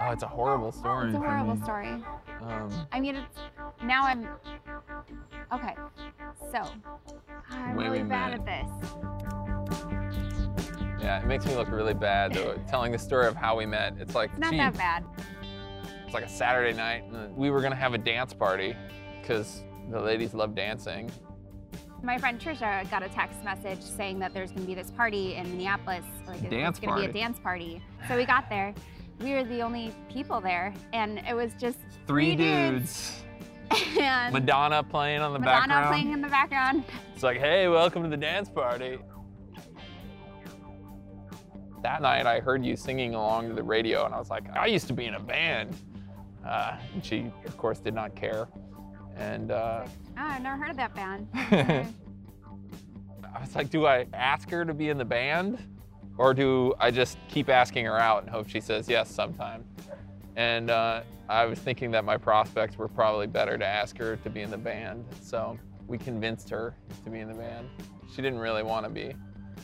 Oh, it's a horrible story. It's a horrible story. Um, I mean, it's now I'm okay. So I'm Way really bad at this. yeah, it makes me look really bad though, telling the story of how we met. It's like, It's not gee, that bad. it's like a Saturday night, and we were gonna have a dance party because the ladies love dancing. My friend Trisha got a text message saying that there's gonna be this party in Minneapolis. Like Dance it's gonna be a dance party. So we got there. We were the only people there, and it was just Three dudes. and Madonna playing on the Madonna background. Madonna playing in the background. It's like, hey, welcome to the dance party. That night, I heard you singing along to the radio, and I was like, I used to be in a band. Uh, and she, of course, did not care. And uh, Oh, I've never heard of that band. I was like, do I ask her to be in the band? Or do I just keep asking her out and hope she says yes sometime? And uh, I was thinking that my prospects were probably better to ask her to be in the band. So we convinced her to be in the band. She didn't really want to be.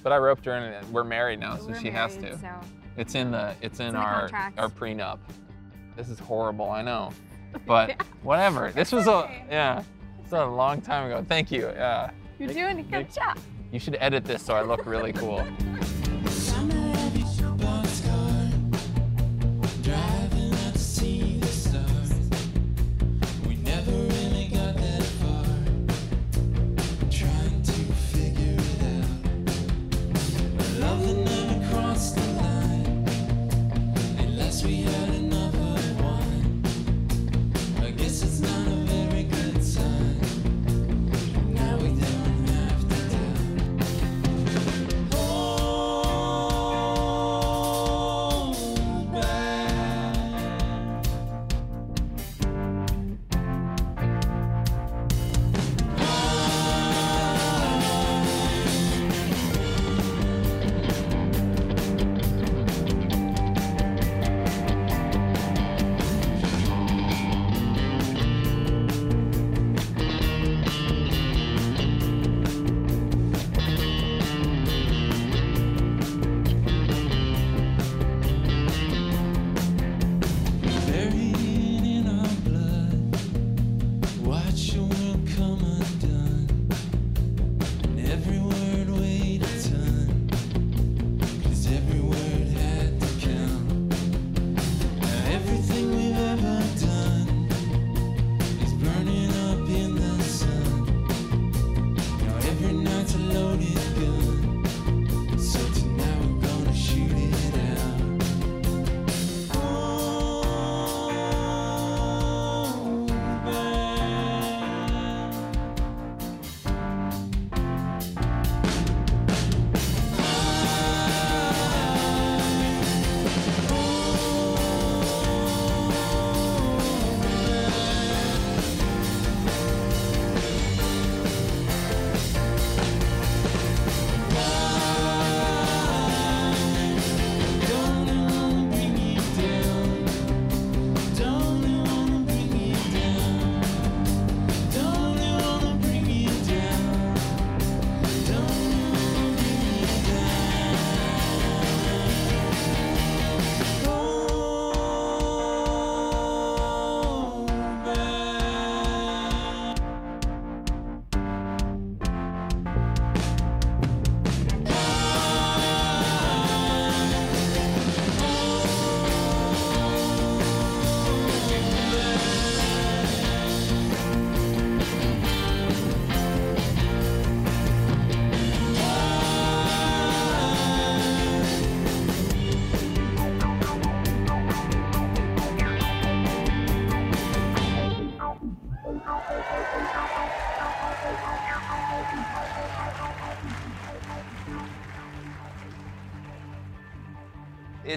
But I roped her in and we're married now, so We're she has to. So It's in the it's in, in our our prenup. This is horrible, I know. But whatever. This was a yeah. It's a long time ago. Thank you. Yeah. you're doing a good job. You should edit this so I look really cool.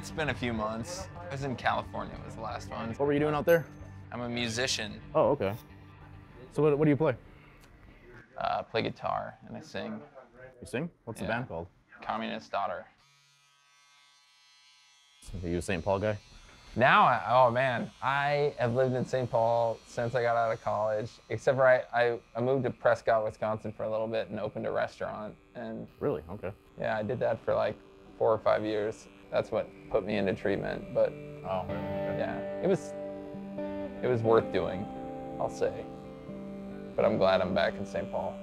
It's been a few months. I was in California was the last one. What were you doing out there? I'm a musician. Oh, okay. So what, what do you play? Uh, play guitar and I sing. You sing? What's the band called? Communist Daughter. Are you a St. Paul guy? Now, I, oh man, I have lived in St. Paul since I got out of college. Except for I, I, I moved to Prescott, Wisconsin for a little bit and opened a restaurant. And Really? Okay. yeah, I did that for like four or five years. That's what put me into treatment. But Oh, yeah, it was it was worth doing, I'll say. But I'm glad I'm back in St. Paul.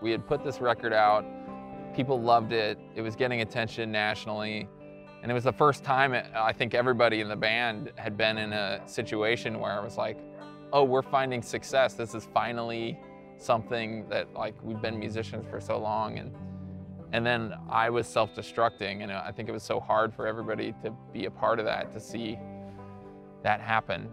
We had put this record out. People loved it. It was getting attention nationally. And it was the first time it, I think everybody in the band had been in a situation where I was like, oh, we're finding success. This is finally something that like we've been musicians for so long and and then I was self-destructing and uh, I think it was so hard for everybody to be a part of that to see that happen.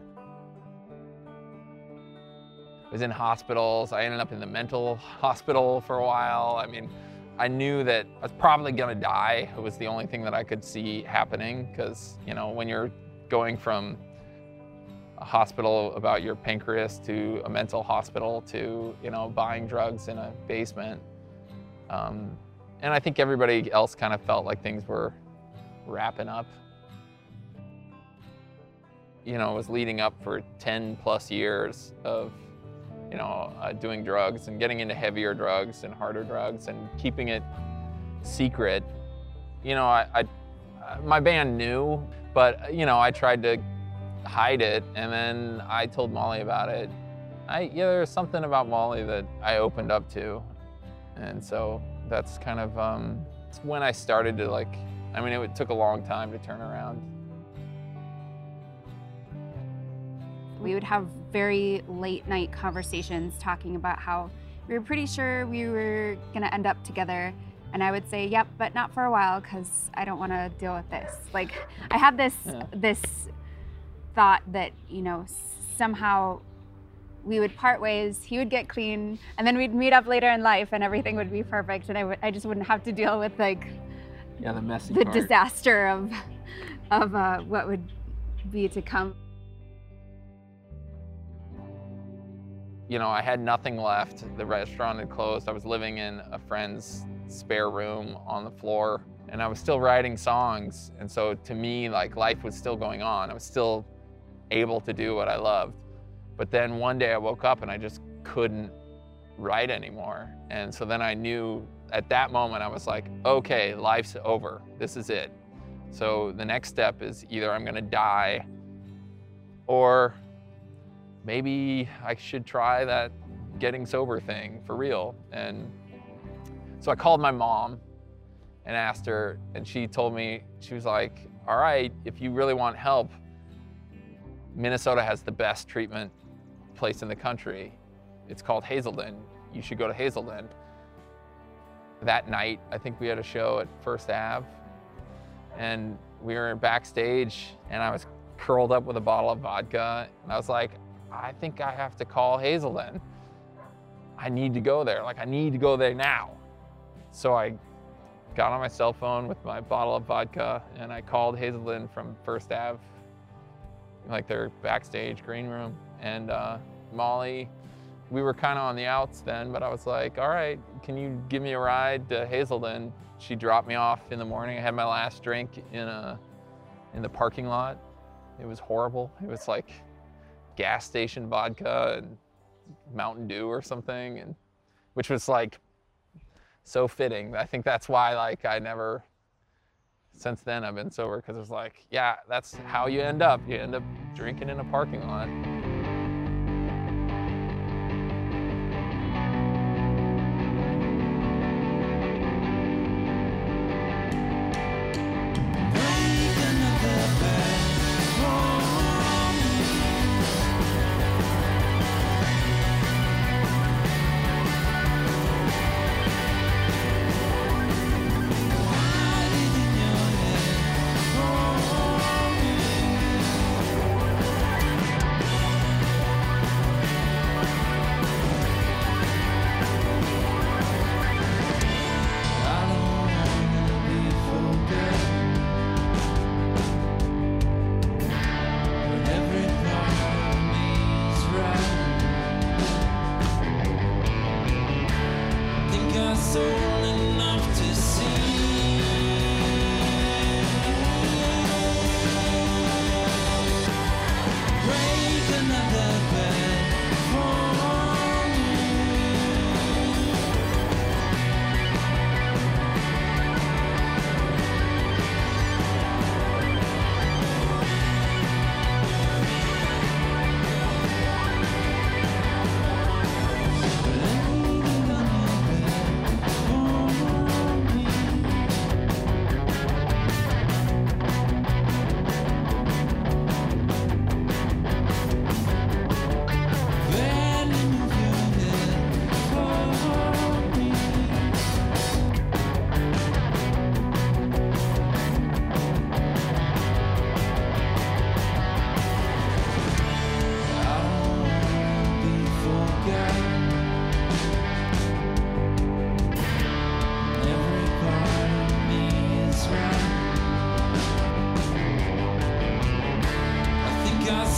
I was in hospitals. I ended up in the mental hospital for a while. I mean, I knew that I was probably gonna die. It was the only thing that I could see happening because, you know, when you're going from a hospital about your pancreas to a mental hospital to, you know, buying drugs in a basement. Um, and I think everybody else kind of felt like things were wrapping up. You know, it was leading up for 10 plus years of, you know, uh, doing drugs and getting into heavier drugs and harder drugs and keeping it secret. You know, I, I uh, my band knew, but you know, I tried to hide it, and then I told Molly about it. I yeah, there was something about Molly that I opened up to, and so that's kind of um, when I started to like. I mean, it took a long time to turn around. We would have very late night conversations talking about how we were pretty sure we were gonna end up together. And I would say, yep, but not for a while because I don't want to deal with this. Like I had this Yeah. this thought that you know somehow we would part ways. He would get clean, and then we'd meet up later in life, and everything would be perfect, and I would I just wouldn't have to deal with like Yeah, the messy the disaster of of uh, what would be to come. you know, I had nothing left. The restaurant had closed. I was living in a friend's spare room on the floor and I was still writing songs. And so to me, like life was still going on. I was still able to do what I loved. But then one day I woke up and I just couldn't write anymore. And so then I knew at that moment, I was like, okay, life's over. This is it. So the next step is either I'm gonna die or maybe I should try that getting sober thing for real. And so I called my mom and asked her, and she told me, she was like, all right, if you really want help, Minnesota has the best treatment place in the country. It's called Hazelden. You should go to Hazelden. That night, I think we had a show at First Ave, and we were backstage, and I was curled up with a bottle of vodka, and I was like, I think I have to call Hazelden. I need to go there. Like, I need to go there now. So I got on my cell phone with my bottle of vodka and I called Hazelden from First Ave, like their backstage green room. And uh, Molly, we were kind of on the outs then, but I was like, all right, can you give me a ride to Hazelden? She dropped me off in the morning. I had my last drink in a in the parking lot. It was horrible. It was like gas station vodka and Mountain Dew or something, and which was like so fitting. I think that's why like I never. Since then I've been sober because it's like, yeah, that's how you end up. You end up drinking in a parking lot.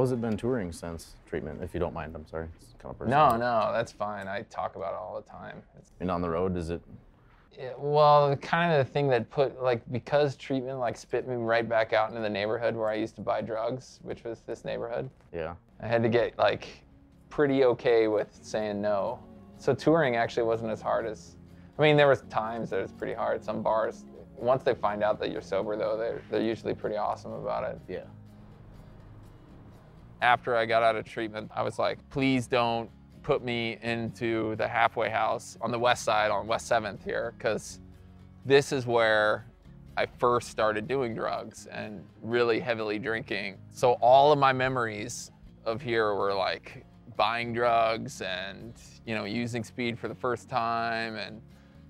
How has it been touring since treatment? If you don't mind, I'm sorry. It's kind of personal. No, no, that's fine. I talk about it all the time. It's, And on the road, is it? Yeah, well, kind of the thing that put like because treatment like spit me right back out into the neighborhood where I used to buy drugs, which was this neighborhood. Yeah. I had to get like pretty okay with saying no. So touring actually wasn't as hard as I mean, there was times that it was pretty hard. Some bars once they find out that you're sober though, they're they're usually pretty awesome about it. Yeah. After I got out of treatment, I was like, please don't put me into the halfway house on the west side on West 7th here, because this is where I first started doing drugs and really heavily drinking. So all of my memories of here were like buying drugs and, you know, using speed for the first time and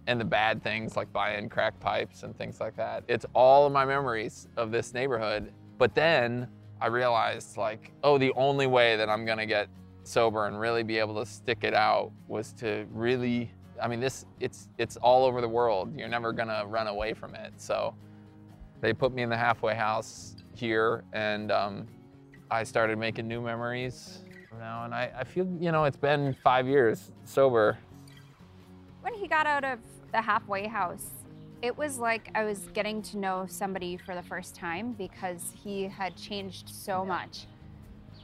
and the bad things like buying crack pipes and things like that. It's all of my memories of this neighborhood. But then I realized like, oh, the only way that I'm gonna get sober and really be able to stick it out was to really I mean this it's it's all over the world. You're never gonna run away from it. So they put me in the halfway house here and um, I started making new memories now and I, I feel you know it's been five years sober. When he got out of the halfway house, it was like I was getting to know somebody for the first time because he had changed so much.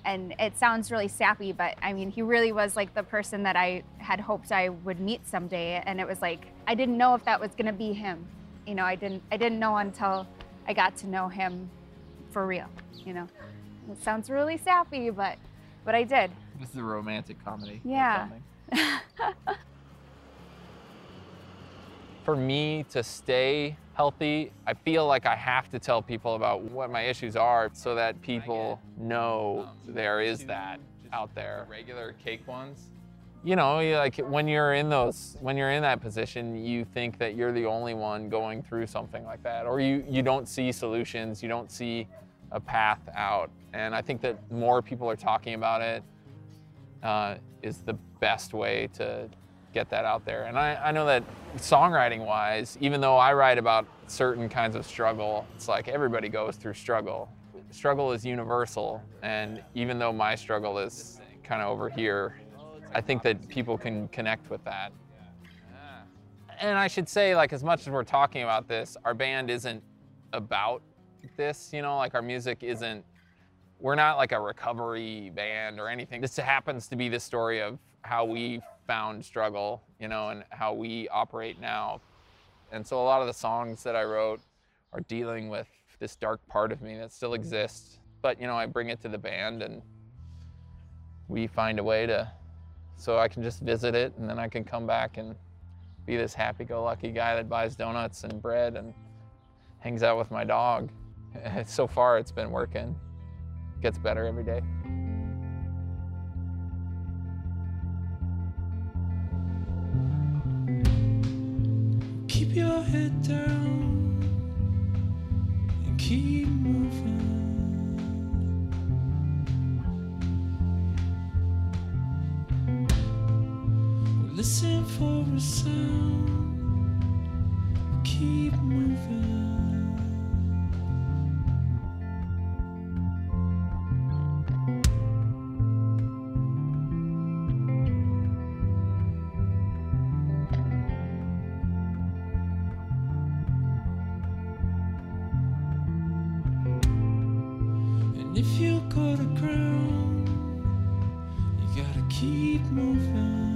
And it sounds really sappy, but I mean, he really was like the person that I had hoped I would meet someday. And it was like I didn't know if that was gonna be him. You know, I didn't I didn't know until I got to know him for real. You know, it sounds really sappy, but but I did. This is a romantic comedy. Yeah. For me to stay healthy, I feel like I have to tell people about what my issues are so that people know there is that out there. Regular cake ones. You know, like when you're in those, when you're in that position, you think that you're the only one going through something like that, or you you don't see solutions, you don't see a path out. And I think that more people are talking about it uh, is the best way to get that out there. And I, I know that songwriting wise, even though I write about certain kinds of struggle, it's like everybody goes through struggle. Struggle is universal. And even though my struggle is kind of over here, I think that people can connect with that. And I should say, like, as much as we're talking about this, our band isn't about this, you know, like our music isn't we're not like a recovery band or anything. This happens to be the story of how we found struggle, you know, and how we operate now. And so a lot of the songs that I wrote are dealing with this dark part of me that still mm-hmm. exists. But, you know, I bring it to the band and we find a way to, so I can just visit it and then I can come back and be this happy go lucky guy that buys donuts and bread and hangs out with my dog. So far, it's been working gets better every day. Head down and keep moving. Listen for a sound. Keep moving. If you go to ground, you gotta keep moving.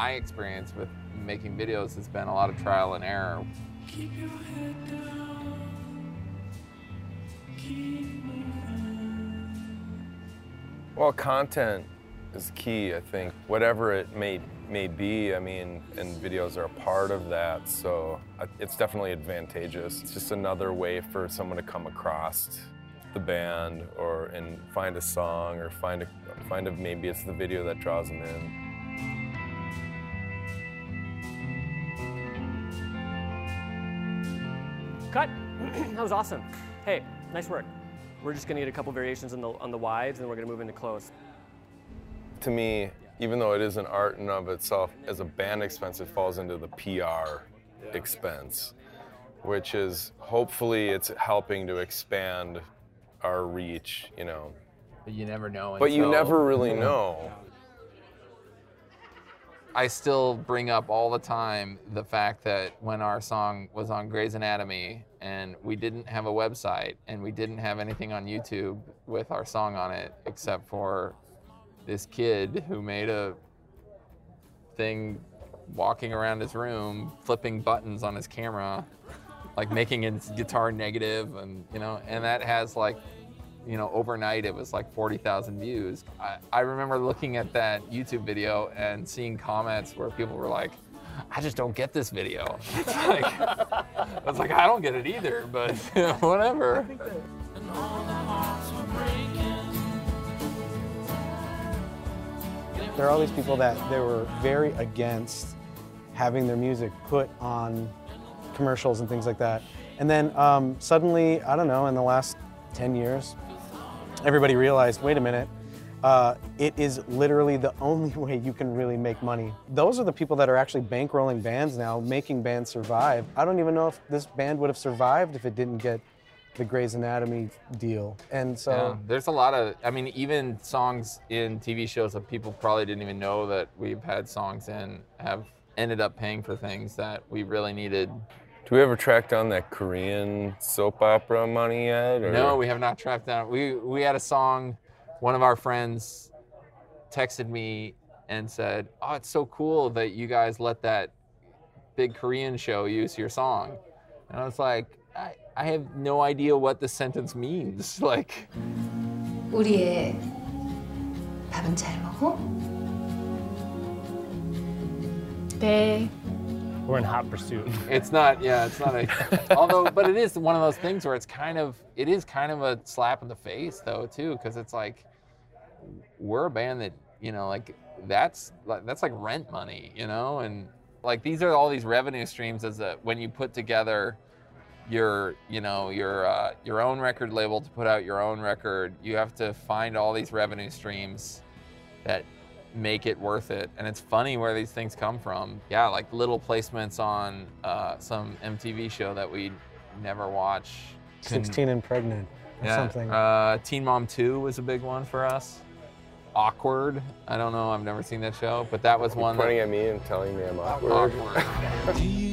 My experience with making videos has been a lot of trial and error. Keep your head down. Keep. Well, content is key, I think. Whatever it may may be, I mean, and videos are a part of that, so uh, it's definitely advantageous. It's just another way for someone to come across the band or and find a song or find a find a maybe it's the video that draws them in. Cut. that was awesome. Hey, nice work. We're just gonna get a couple variations on the on the wides, and we're gonna move into close. To me, even though it is an art in of itself, as a band expense, it falls into the PR expense, which is hopefully it's helping to expand our reach, you know. But you never know. But you never really know. I still bring up all the time the fact that when our song was on Grey's Anatomy and we didn't have a website and we didn't have anything on YouTube with our song on it except for this kid who made a thing walking around his room flipping buttons on his camera like making his guitar negative and you know and that has like you know, overnight it was like 40,000 views. I, I remember looking at that YouTube video and seeing comments where people were like, I just don't get this video. It's like, I was like, I don't get it either, but whatever. And all the hearts were breaking. There are all these people that they were very against having their music put on commercials and things like that. And then um, suddenly, I don't know, in the last 10 years, everybody realized wait a minute, uh, it is literally the only way you can really make money. Those are the people that are actually bankrolling bands now, making bands survive. I don't even know if this band would have survived if it didn't get the Grey's Anatomy deal. And so Yeah, there's a lot of, I mean, even songs in TV shows that people probably didn't even know that we've had songs in have ended up paying for things that we really needed. Do we ever track down that Korean soap opera money yet? Or? No, we have not tracked down. We we had a song. One of our friends texted me and said, "Oh, it's so cool that you guys let that big Korean show use your song." And I was like, I, I have no idea what this sentence means. Like, 우리의 밥은 잘 먹어? 네. We're in hot pursuit. it's not. Yeah, it's not a. although, but it is one of those things where it's kind of. It is kind of a slap in the face, though, too, because it's like we're a band that you know, like that's like that's like rent money, you know, and like these are all these revenue streams as a when you put together your you know your uh, your own record label to put out your own record you have to find all these revenue streams that make it worth it. And it's funny where these things come from. Yeah like little placements on uh, some mtv show that we never watch. 16 and pregnant or yeah, something. uh, teen mom 2 was a big one for us. Awkward. I don't know. I've never seen that show but that was You're one pointing that, at me and telling me I'm awkward. awkward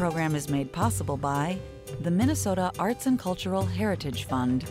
program is made possible by the Minnesota Arts and Cultural Heritage Fund